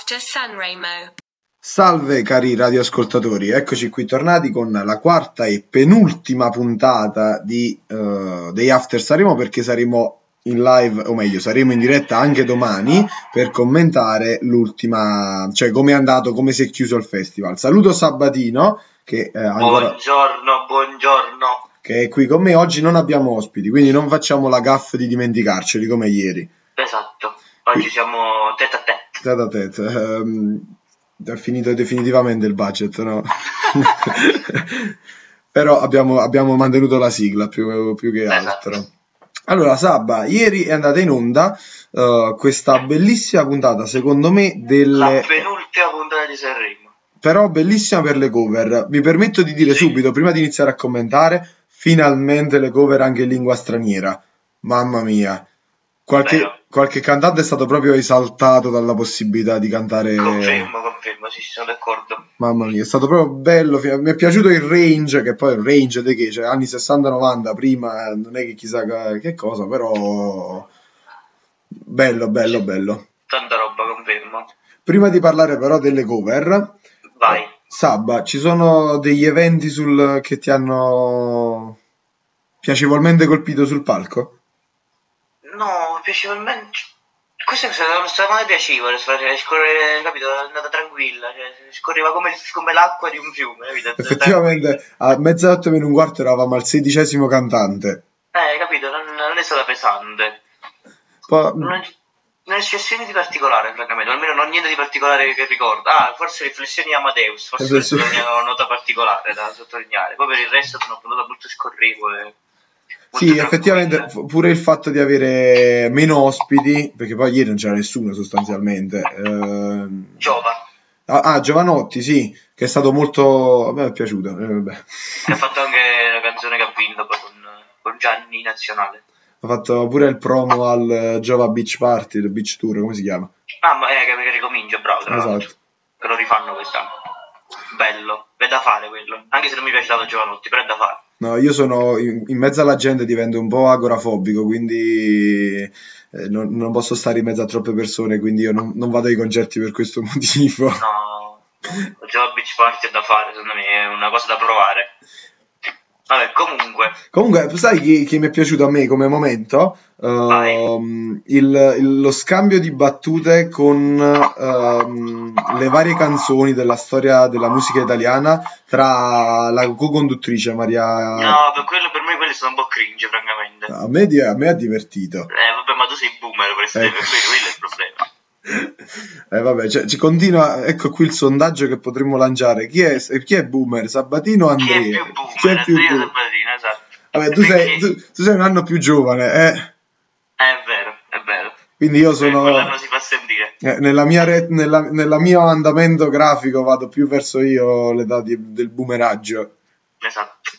after Sanremo. Salve cari radioascoltatori, eccoci qui tornati con la quarta e penultima puntata di, uh, dei After Sanremo perché saremo in live, o meglio, saremo in diretta anche domani per commentare l'ultima, cioè come è andato, come si è chiuso il festival. Saluto Sabatino che eh, ancora... Buongiorno, buongiorno. Che è qui con me. Oggi non abbiamo ospiti, quindi non facciamo la gaffa di dimenticarceli come ieri. Esatto, oggi qui... siamo tête a tête. Tete a tete. Um, è finito definitivamente il budget, no? Però abbiamo, abbiamo, mantenuto la sigla più, più che esatto. altro. Allora, Sabba, ieri è andata in onda uh, questa bellissima puntata, secondo me, delle... La penultima puntata di Sanremo. Però bellissima per le cover. Mi permetto di dire sì. subito, prima di iniziare a commentare, finalmente le cover anche in lingua straniera. Mamma mia. Qualche, qualche, cantante è stato proprio esaltato dalla possibilità di cantare. Confermo, confermo, sì, sono d'accordo. Mamma mia, è stato proprio bello. Mi è piaciuto il range, che poi il range di che, cioè anni 60-90, prima non è che chissà che cosa, però bello, bello, sì. bello. Tanta roba, confermo. Prima di parlare però delle cover, vai. Sabba, ci sono degli eventi sul... che ti hanno piacevolmente colpito sul palco? No, piacevolmente. Questa è stata, stata mai piacevole, scorrere, capito? È andata tranquilla, cioè, scorreva come, come, l'acqua di un fiume, capito? Effettivamente a mezzanotte meno un quarto eravamo al sedicesimo cantante. Eh, capito? Non, non è stata pesante. Poi... Non, non è successo niente di particolare, francamente, almeno non niente di particolare che ricordo. Ah, forse riflessioni Amadeus, forse è una nota particolare da sottolineare. Poi per il resto sono puntata molto scorrevole. Sì, effettivamente pure il fatto di avere meno ospiti, perché poi ieri non c'era nessuno sostanzialmente. Eh... Giova. Ah, ah, Giovanotti, sì, che è stato molto... me è piaciuto. Eh, ha fatto anche la canzone che ha vinto con, con Gianni Nazionale. Ha fatto pure il promo al Giova Beach Party, il Beach Tour, come si chiama? Ah, ma è che ricomincia, bravo, esatto. Che lo rifanno quest'anno. Bello, è da fare quello. Anche se non mi piace tanto Giovanotti, però è da fare. No, io sono in, in, mezzo alla gente, divento un po' agorafobico, quindi eh, non, non, posso stare in mezzo a troppe persone, quindi io non, non vado ai concerti per questo motivo. No, già Beach Party è da fare, secondo me è una cosa da provare. Vabbè, comunque. Comunque, sai chi, chi mi è piaciuto a me come momento? Uh, il, il, lo scambio di battute con uh, le varie canzoni della storia della musica italiana tra la co-conduttrice Maria. No, per, quello, per me quello è stato un po' cringe, francamente. A me, a me ha divertito. Eh, vabbè, ma tu sei boomer, per essere, ecco. quello è il problema. Eh vabbè, cioè, ci continua, ecco qui il sondaggio che potremmo lanciare. Chi è, chi è boomer, Sabatino o Andrea? Chi è più boomer? Chi è più Andrea boomer? Sabatino, esatto. Vabbè, tu sei, tu, tu, sei un anno più giovane, eh? È vero, è vero. Quindi io sono... Quell'anno si fa sentire. Eh, nella, mia re... nella, nella mio andamento grafico vado più verso io l'età di, del boomeraggio. Esatto.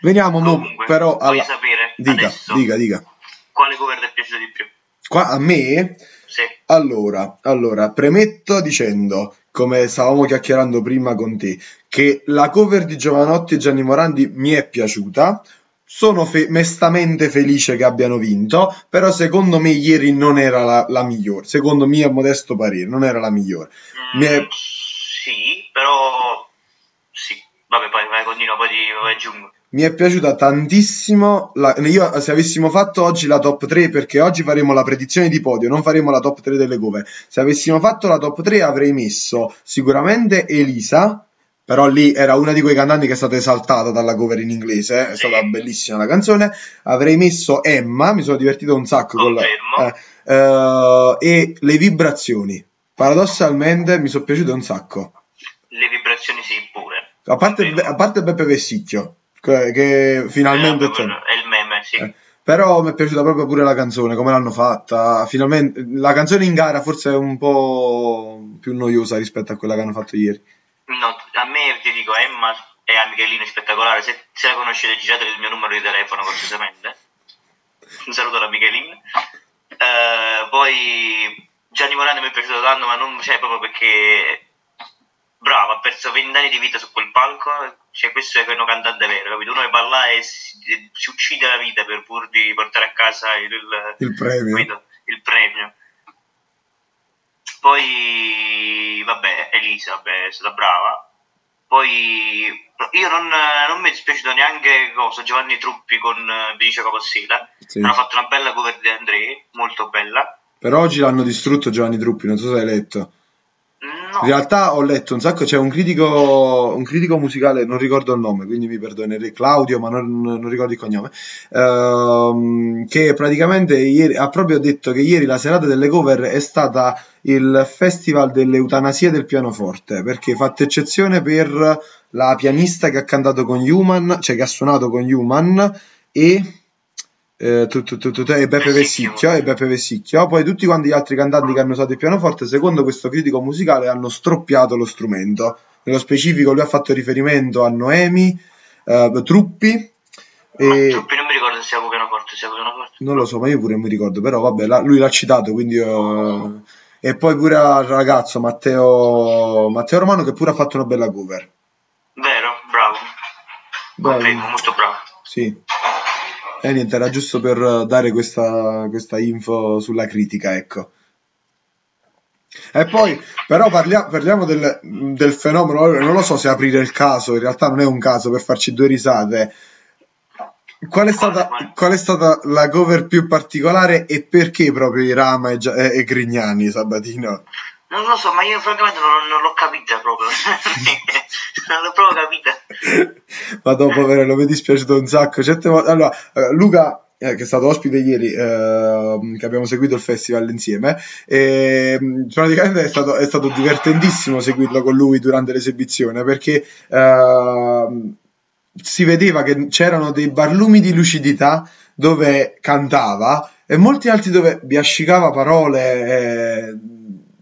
Veniamo Comunque, mo, però alla... sapere dica, dica, dica. Quale cover ti è piaciuto di più? Qua, a me? Sì. Allora, allora, premetto dicendo, come stavamo chiacchierando prima con te, che la cover di Giovanotti e Gianni Morandi mi è piaciuta. Sono fe- mestamente felice che abbiano vinto, però secondo me ieri non era la, la migliore. Secondo mio modesto parere, non era la migliore. Mm, è... Sì, sì. Vabbè, poi vai, continua, poi ti aggiungo mi è piaciuta tantissimo. La, io, se avessimo fatto oggi la top 3, perché oggi faremo la predizione di podio, non faremo la top 3 delle cover. Se avessimo fatto la top 3, avrei messo sicuramente Elisa. Però lì era una di quei cantanti che è stata esaltata dalla cover in inglese, è stata bellissima la canzone. Avrei messo Emma, mi sono divertito un sacco con la, eh, uh, e le vibrazioni. Paradossalmente mi sono piaciute un sacco. Le vibrazioni sì. A parte, a parte Beppe Vessicchio che finalmente c'è. È il meme, sì. Eh. Però mi è piaciuta proprio pure la canzone, come l'hanno fatta. Finalmente, la canzone in gara forse è un po' più noiosa rispetto a quella che hanno fatto ieri. No, a me ti dico, Emma e a Michelino è spettacolare. Se, se la conoscete, girate il mio numero di telefono cortesemente. Un saluto da Michelin. Uh, poi Gianni Morandi mi è piaciuto tanto, ma non cioè, proprio perché bravo, ha perso vent'anni di vita su quel palco, cioè questo è un cantante vero, capito? Uno che parla e si, si, uccide la vita per pur di portare a casa il, il premio. Capito? Il premio. Poi, vabbè, Elisa, vabbè, è stata brava. Poi, io non, non mi è dispiaciuto neanche cosa, Giovanni Truppi con Vinicio Capossela. Sì. Hanno fatto una bella cover di André, molto bella. Per oggi l'hanno distrutto Giovanni Truppi, non so se hai letto. No, In realtà ho letto un sacco, c'è un critico, un critico musicale, non ricordo il nome, quindi mi perdonerei, Claudio, ma non, non ricordo il cognome, ehm, che praticamente ieri, ha proprio detto che ieri la serata delle cover è stata il festival dell'eutanasia del pianoforte, perché fatta eccezione per la pianista che ha cantato con Human, cioè che ha suonato con Human e... eh, tu- tu- tu- e Beppe Vessicchio e Beppe Vessicchio poi tutti quanti gli altri cantanti che hanno usato il pianoforte secondo questo critico musicale hanno stroppiato lo strumento nello specifico lui ha fatto riferimento a Noemi eh, Truppi ma e Truppi non mi ricordo se sia pianoforte, sia pianoforte. non lo so ma io pure mi ricordo però vabbè la- lui l'ha citato quindi io- e poi pure al ragazzo Matteo Matteo Romano che pure ha fatto una bella cover Vero, bravo. Confermo, molto bravo. Sì. E niente, era giusto per dare questa, questa info sulla critica, ecco. E poi, però parlia- parliamo del, del fenomeno, non lo so se aprire il caso, in realtà non è un caso per farci due risate. Qual è stata, qual è stata la cover più particolare e perché proprio i Rama Gia- e- e Grignani, Sabatino? Non lo so, ma io francamente non, non l'ho capita proprio. non l'ho proprio capita. Ma dopo poverello, mi è dispiaciuto un sacco. Certe volte... Allora, eh, Luca, eh, che è stato ospite ieri, eh, che abbiamo seguito il festival insieme, e, mh, praticamente è stato, è stato divertentissimo seguirlo con lui durante l'esibizione perché eh, si vedeva che c'erano dei barlumi di lucidità dove cantava e molti altri dove biascicava parole. e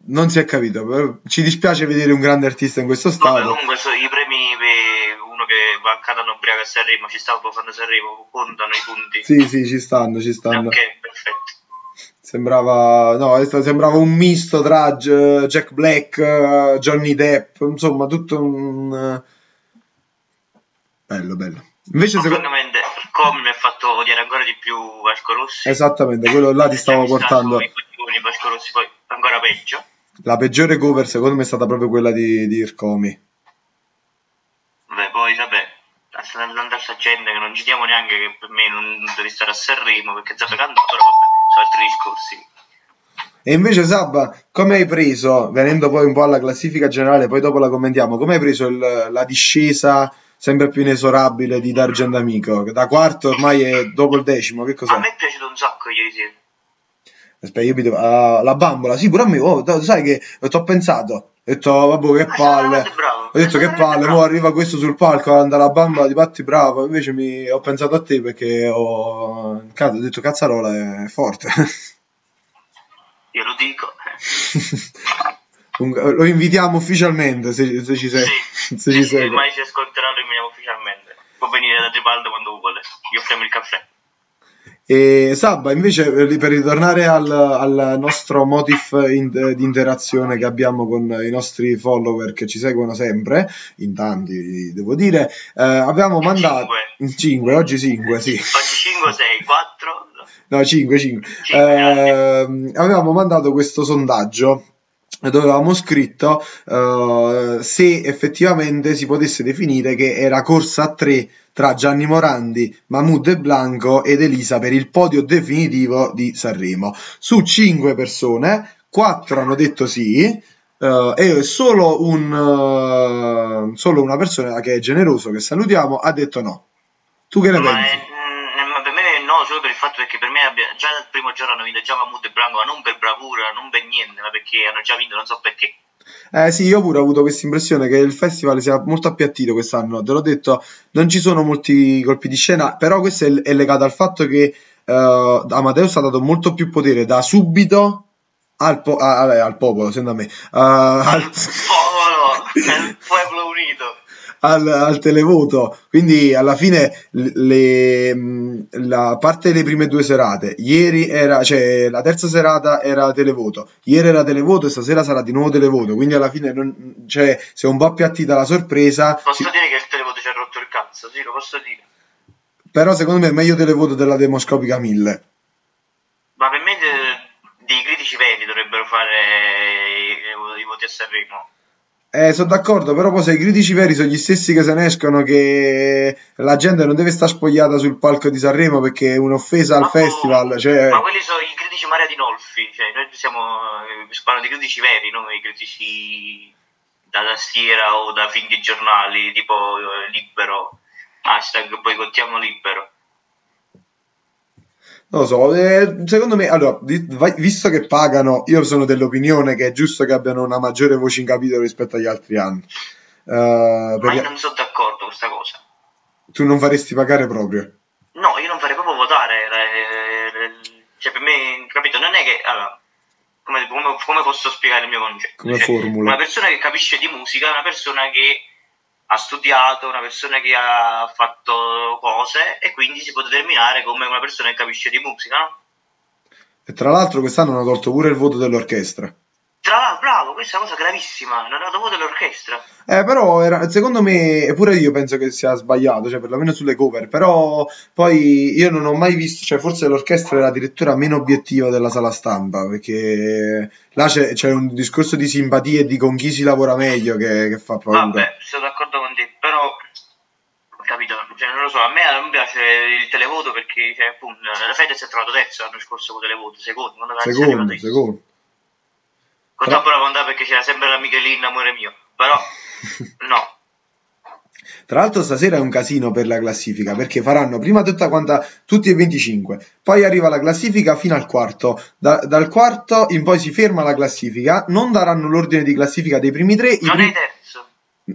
non si è capito, però ci dispiace vedere un grande artista in questo Vabbè, stato. comunque so- i premi per uno che va a Catano ubriaco a Sanremo, ci stava facendo Sanremo, contano i punti. Sì, sì, ci stanno, ci stanno. Ok, perfetto. Sembrava, no, sta- sembrava un misto tra Jack Black, eh, Johnny Depp, insomma, tutto un... eh, Bello, bello. Invece, secondo... francamente, il com mi ha fatto odiare ancora di più Vasco Rossi. Esattamente, quello là ti stavo sta portando. sui coglioni Vasco Rossi, poi ancora peggio. La peggiore cover, secondo me, è stata proprio quella di, di Ircomi. Vabbè, poi vabbè, sta andando a gente che non ci diamo neanche che per me non devi stare a Sanremo perché Zappa canta, però vabbè, sono altri discorsi. E invece, Sabba, come hai preso, venendo poi un po' alla classifica generale, poi dopo la commentiamo, come hai preso il- la discesa sempre più inesorabile di D'Argent Amico? che Da quarto ormai è dopo il decimo, che A cos'è? me è piaciuto un sacco ieri sera. Aspetta, io mi devo... ah, la bambola, sì, pure a me, oh, da- sai che ti ho pensato, ho detto, "Oh, vabbè, che sei palle, ho detto che palle, mo arriva questo sul palco, anda la bambola, ti batti bravo, invece mi... ho pensato a te perché ho... Cazzo, ho detto, cazzarola è forte. Io lo dico. Un- Lo invitiamo ufficialmente se, se ci sei. Sì, se sì, ci sei. mai ci ascolterà lo rimaniamo ufficialmente. Può venire da Tripaldo quando vuole. Gli offriamo il caffè. E Sabba, invece, per ritornare al, al nostro motif in- di interazione che abbiamo con i nostri follower che ci seguono sempre, in tanti devo dire, eh, avevamo mandato Cinque. 5, oggi 5, sì. Oggi 5, 6, 4. No, 5, 5. Cinque, avevamo mandato questo sondaggio dove avevamo scritto eh, se effettivamente si potesse definire che era corsa a tre tra Gianni Morandi, Mahmood e Blanco ed Elisa per il podio definitivo di Sanremo. Su 5 persone, 4 hanno detto sì. eh, e solo, un, eh, solo una persona che è generoso, che salutiamo, ha detto no. Tu che ne Ma, pensi? è- solo per il fatto che per me abbia- già dal primo giorno hanno vinto già Mahmood e Blanco, ma non per bravura, non per niente, ma perché hanno già vinto, non so perché. Eh sì, io pure ho avuto questa impressione che il festival sia molto appiattito quest'anno. Te l'ho detto, non ci sono molti colpi di scena, però questo è, è legato al fatto che eh, Amadeus ha dato molto più potere da subito al, po- a- a- al popolo, secondo me, eh, al, Povolo, è il pueblo unito. Al, al televoto. Quindi alla fine le, mh, la parte delle prime due serate, ieri era, cioè la terza serata era televoto, ieri era televoto e stasera sarà di nuovo televoto. Quindi alla fine non, cioè, si è un po' appiattita la sorpresa. Posso si- dire che il televoto ci ha rotto il cazzo, sì, lo posso dire. però secondo me è meglio televoto della demoscopica 1000. Ma per me de- dei critici veri, dovrebbero fare i, i voti a Sanremo. Eh, sono d'accordo, però poi se i critici veri sono gli stessi che se ne escono che la gente non deve stare spogliata sul palco di Sanremo perché è un'offesa Ma al festival. Cioè, Ma quelli sono i critici Maria di Nolfi, cioè noi siamo, eh, parlano di critici veri, non i critici da tastiera o da finti giornali, tipo eh, Libero, hashtag boicottiamo Libero. Non lo so, eh, secondo me, allora, di- vai- visto che pagano, io sono dell'opinione che è giusto che abbiano una maggiore voce in capitolo rispetto agli altri anni. Ma perché io non sono d'accordo con questa cosa. tu non faresti pagare proprio. No, io non farei proprio votare. eh, eh, Cioè, per me, capito, non è che... Allora, come, come- come posso spiegare il mio concetto? Come Cioè, formula. Una persona che capisce di musica è una persona che ha studiato, una persona che ha fatto cose e quindi si può determinare come una persona che capisce di musica, no? E tra l'altro quest'anno hanno tolto pure il voto dell'orchestra. Tra l'altro, bravo, questa è una cosa gravissima, non è dato voto dell'orchestra. Eh, però era- secondo me, pure io penso che sia sbagliato, cioè perlomeno sulle cover, però poi io non ho mai visto, cioè forse l'orchestra era addirittura meno obiettiva della sala stampa, perché là c'è, c'è un discorso di simpatia e di con chi si lavora meglio che, che fa paura. Vabbè, sono d'accordo con te, però capito, cioè, non lo so, a me non piace il televoto perché cioè, appunto, la Fedez è trovato terzo l'anno scorso con televoto, secondo, Secondo, secondo. Con Però- troppo la volontà perché c'era sempre la Michelin, amore mio, però no, Tra l'altro stasera è un casino per la classifica perché faranno prima tutta quanta tutti e 25, poi arriva la classifica fino al quarto, Da- dal quarto in poi si ferma la classifica, non daranno l'ordine di classifica dei primi tre, non è primi- il terzo.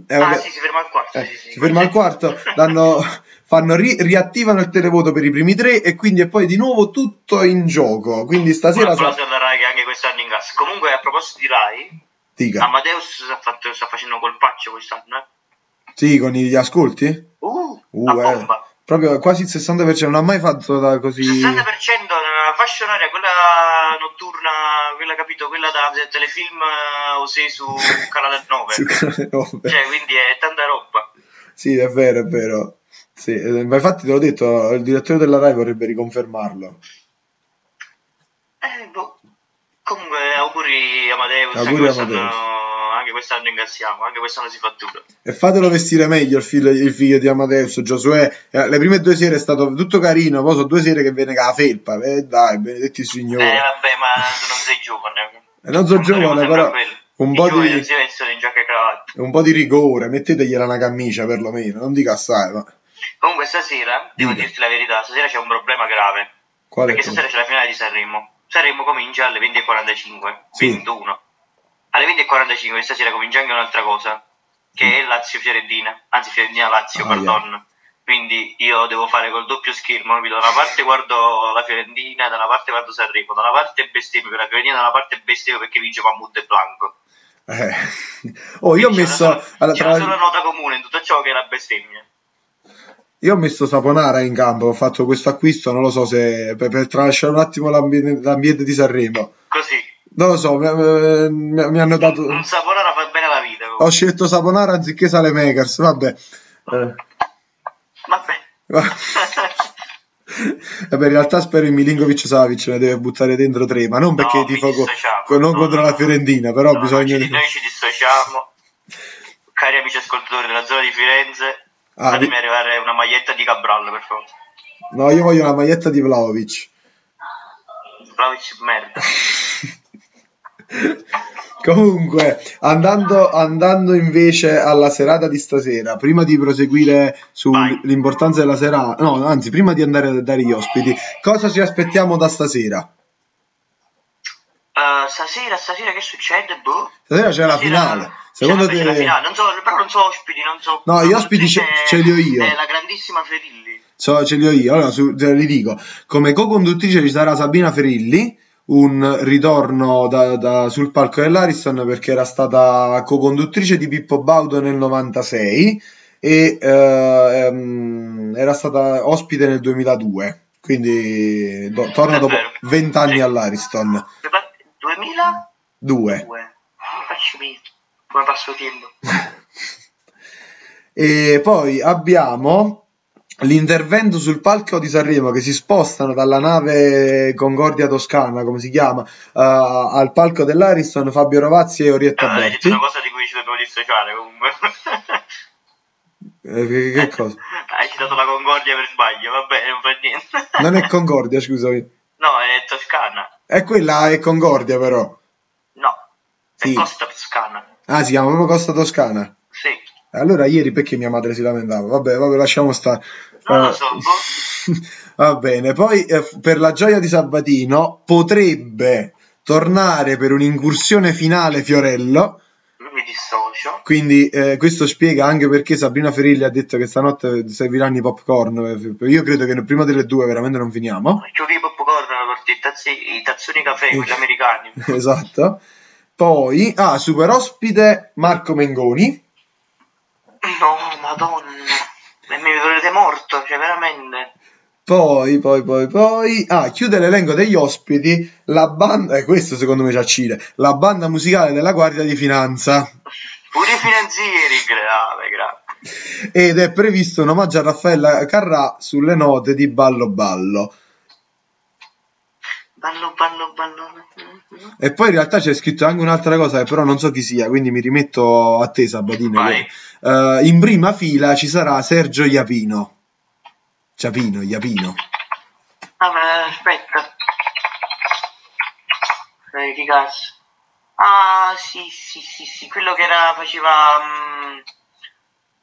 eh, ah vabbè, sì, si ferma al quarto. eh, sì, sì, si ferma al quarto, danno- fanno ri- riattivano il televoto per i primi tre e quindi è poi di nuovo tutto in gioco, quindi Un stasera sa- applauso alla Rai che anche quest'anno ingassa. Comunque, a proposito di Rai, dica, Amadeus sta, fatto- sta facendo colpaccio quest'anno, eh? sì con gli ascolti? Uh, Uh, eh, proprio quasi il 60%, non ha mai fatto da così... 60% nella fascia oraria, quella notturna, quella capito, quella da telefilm eh, o sei su Canale 9. su Canale 9. Cioè, quindi è tanta roba. Sì, è vero, è vero. Sì, eh, ma infatti te l'ho detto, il direttore della Rai vorrebbe riconfermarlo. Eh, boh. Comunque, auguri Amadeus, Auguri, anche, quest'anno, Amadeus. anche quest'anno ingassiamo, anche quest'anno si fattura. E fatelo vestire meglio il figlio, il figlio di Amadeus, Giosuè. Eh, Le prime due sere è stato tutto carino, poi sono due sere che viene con la felpa. Eh, dai, benedetti signori. Eh, vabbè, ma tu non sei giovane. E non so Saremo giovane, però un po' di- un po' di rigore, mettetegliela una camicia perlomeno, non dica assai, ma Comunque, stasera, devo Dica. dirti la verità, stasera c'è un problema grave. quale Perché stasera c'è la finale di Sanremo. Sanremo comincia alle 20.45, Sì. 21. Alle 20.45 stasera comincia anche un'altra cosa, che è Lazio-Fiorentina. Anzi, Fiorentina-Lazio, Ah, pardon. Quindi io devo fare col doppio schermo? Da una parte guardo la Fiorentina, da una parte guardo Sanremo, da una parte bestemmio per la Fiorentina, da una parte bestemmio perché vince Mahmoud e Blanco. Eh. Oh, io ho Quindi c'è messo una sola- allora, c'è tra- una sola nota comune in tutto ciò che è la bestemmia. Io ho messo Saponara in campo, ho fatto questo acquisto, non lo so se per, per tralasciare un attimo l'ambiente, l'ambiente di Sanremo. Così. Non lo so, mi, mi- mi hanno dato... Un saponara fa bene alla vita. Ho scelto Saponara anziché Sale Makers, vabbè. Eh, Vabbè. vabbè, in realtà spero in Milinkovic Savic ne deve buttare dentro tre, ma non perché No, tifo co- non No, contro no, la. Fiorentina, però bisogna... Noi ci, noi ci dissociamo. Cari amici ascoltatori della zona di Firenze, Ah, fatemi arrivare una maglietta di Cabral, per favore. No, io voglio una maglietta di Vlaovic. Vlaovic merda. Comunque, andando, andando invece alla serata di stasera, prima di proseguire sull'importanza della serata, no, anzi, prima di andare a dare gli ospiti, cosa ci aspettiamo da stasera? Stasera, stasera che succede? Boh. Stasera c'è la Stasera- finale. Secondo te... la finale. Non so, però non so ospiti, non so. No, gli ospiti ce- ce li ho io. È la grandissima Ferilli. So, ce li ho io. Allora, su, te li dico. Come co-conduttrice ci sarà Sabina Ferilli, un ritorno da- da- sul palco dell'Ariston perché era stata co-conduttrice di Pippo Baudo nel 96 e eh, ehm, era stata ospite nel 2002. Quindi do- torna dopo vero. 20 anni all'Ariston. 2000? 2. Due. Non faccio mito. Come passo tempo? E poi abbiamo l'intervento sul palco di Sanremo che si spostano dalla nave Concordia Toscana, come si chiama, uh, al palco dell'Ariston, Fabio Rovazzi e Orietta Ah, Berti. detto una cosa di cui ci dobbiamo dissociare comunque. Eh, che, che cosa? hai citato la Concordia per sbaglio, va bene, non fa niente. Non è Concordia, scusami. No, è Toscana. È quella, è Concordia però. No, è Sì. Costa Toscana. Ah, si chiama proprio Costa Toscana. Sì. Allora ieri perché mia madre si lamentava? Vabbè, vabbè, lasciamo stare. Non lo Eh, so, boh. Va bene, poi eh, per la gioia di Sabatino potrebbe tornare per un'incursione finale Fiorello, mi dissocio. quindi eh, questo spiega anche perché Sabrina Ferilli ha detto che stanotte serviranno i popcorn. Io credo che prima delle due veramente non finiamo. Chiudi i popcorn, i, tazzi- i tazzoni caffè, quelli americani. Esatto. Poi, ah, super ospite Marco Mengoni. No, madonna. E mi vedrete morto, cioè veramente. Poi, poi, poi, poi, ah, chiude l'elenco degli ospiti la banda, eh, questo secondo me ci accide, la banda musicale della Guardia di Finanza. Pure i finanzieri, grave, grave. Ed è previsto un omaggio a Raffaella Carrà sulle note di Ballo Ballo. Ballo, ballo, ballo. E poi in realtà c'è scritto anche un'altra cosa che però non so chi sia, quindi mi rimetto a te Sabatino. Vai. Eh, in prima fila ci sarà Sergio Iapino. Ciapino, Iapino. Ah, ma aspetta. Eh, che cazzo? Ah, sì, sì, sì, sì, quello che era, faceva... mm,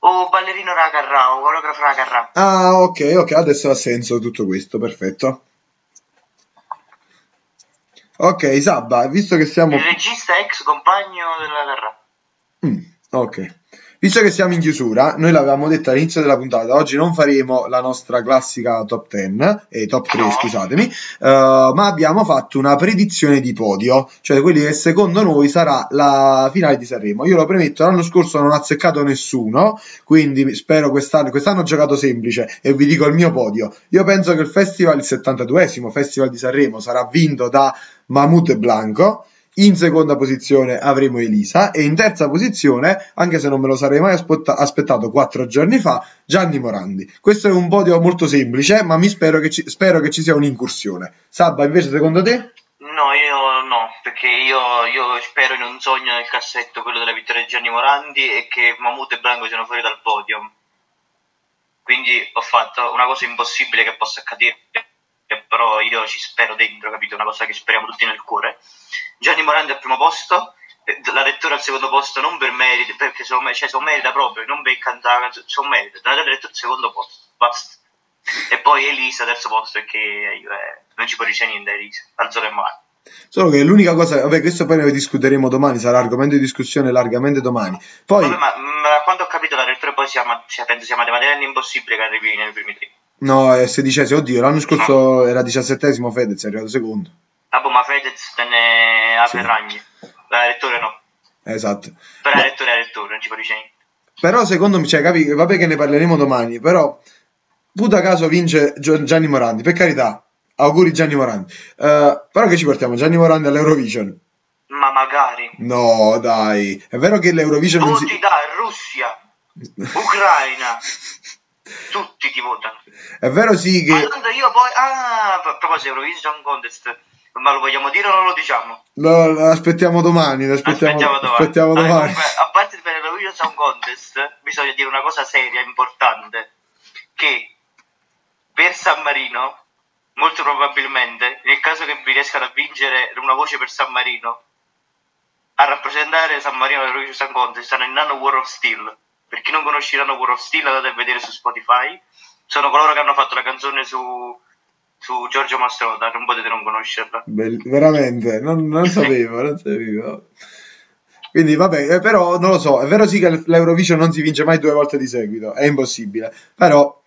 o ballerino della Carrà, o coreografo Carrà. Ah, ok, ok, adesso ha senso tutto questo, perfetto. Ok, Sabba, visto che siamo... Il regista ex compagno della Carrà. Mm, ok. Visto che siamo in chiusura, noi l'avevamo detto all'inizio della puntata, oggi non faremo la nostra classica top 10, eh, top 3 No. scusatemi, eh, ma abbiamo fatto una predizione di podio, cioè quelli che secondo noi sarà la finale di Sanremo. Io lo premetto, l'anno scorso non ho azzeccato nessuno, quindi spero quest'anno, quest'anno ho giocato semplice e vi dico il mio podio. Io penso che il festival, il 72esimo festival di Sanremo, sarà vinto da Mahmoud e Blanco. In seconda posizione avremo Elisa e in terza posizione, anche se non me lo sarei mai aspetta- aspettato quattro giorni fa, Gianni Morandi. Questo è un podio molto semplice, ma mi spero che ci, spero che ci sia un'incursione. Sabba, invece, secondo te? No, io no, perché io, io spero in un sogno nel cassetto, quello della vittoria di Gianni Morandi, e che Mahmoud e Blanco siano fuori dal podium. Quindi ho fatto una cosa impossibile che possa accadere, però io ci spero dentro, capito? Una cosa che speriamo tutti nel cuore. Gianni Morandi al primo posto, eh, la lettura al secondo posto non per merito, perché se lo, me- cioè, se lo merita proprio, non per cantare, se lo merita, la lettura al secondo posto, basta. E poi Elisa terzo posto, perché eh, non ci può dire niente Elisa, alzo le mani. Solo che l'unica cosa, vabbè, questo poi ne discuteremo domani, sarà argomento di discussione largamente domani. Poi, Vabbè, ma, ma da quando ho capito la lettura poi si chiama, cioè, penso sia matematicamente impossibile che arrivi nei primi tre. No, è sedicesimo, oddio, l'anno scorso era diciassettesimo, Fedez è arrivato secondo. Ah, boh, ma Fedez tenne a Sì. Ferragni. La lettore no. Esatto. Per Ma- la lettore è la lettore, non ci può dire. Però secondo me, cioè, capi, vabbè che ne parleremo domani, però puta caso vince Gianni Morandi, per carità, auguri Gianni Morandi. Eh, però che ci portiamo? Gianni Morandi all'Eurovision? Ma magari. No, dai, è vero che l'Eurovision non Voti si... da Russia, Ucraina, tutti ti votano. È vero sì Ma che... tanto io poi... Ah, a proposito Eurovision Contest, ma lo vogliamo dire o non lo diciamo? No, lo aspettiamo domani, lo aspettiamo, Aspettiamo domani. aspettiamo domani. comunque, a parte per l'Eurovision Song Contest, bisogna dire una cosa seria, importante, che per San Marino, molto probabilmente, nel caso che vi riescano a vincere una voce per San Marino, a rappresentare San Marino all'Eurovision Song Contest stanno in Nano War of Steel. Per chi non conosce Nano War of Steel andate a vedere su Spotify. Sono coloro che hanno fatto la canzone su, su Giorgio Mastrota, non potete non conoscerla. Bell- veramente, non, non sapevo, non sapevo. Quindi vabbè, eh, però non lo so, è vero sì che l'Eurovision non si vince mai due volte di seguito, è impossibile. Però,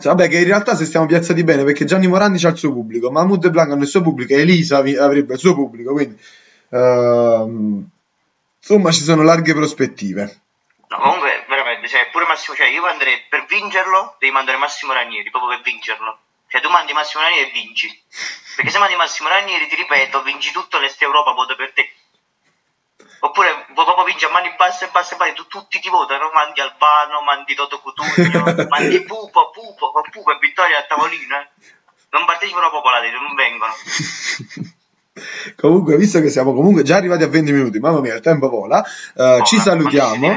cioè, vabbè che in realtà se stiamo piazzati bene, perché Gianni Morandi ha il suo pubblico, Mahmoud Blanco hanno il suo pubblico, e Elisa avrebbe il suo pubblico, quindi ehm, insomma ci sono larghe prospettive. No, comunque, veramente, cioè, pure Massimo, cioè, io andrei per vincerlo, devi mandare Massimo Ranieri, proprio per vincerlo. Cioè, tu mandi Massimo Ranieri e vinci. Perché se mandi Massimo Ranieri, ti ripeto, vinci tutto l'Est Europa, voto per te. Oppure proprio vince a mani basse e basse basse, tu, tutti ti votano, mandi Albano, mandi Toto Cutugno, mandi Pupo, Pupo, con Pupo e Vittoria a tavolino, eh. Non partecipano popolari, non vengono. comunque, visto che siamo comunque già arrivati a 20 minuti, mamma mia, il tempo vola, uh, ci salutiamo.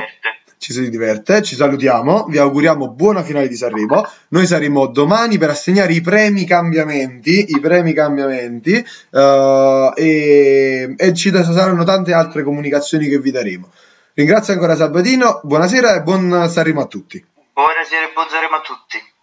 Ci si diverte, ci salutiamo, vi auguriamo buona finale di Sanremo. Noi saremo domani per assegnare i premi cambiamenti, i premi cambiamenti uh, e, e ci saranno tante altre comunicazioni che vi daremo. Ringrazio ancora Sabatino, buonasera e buon Sanremo a tutti. Buonasera e buon Sanremo a tutti.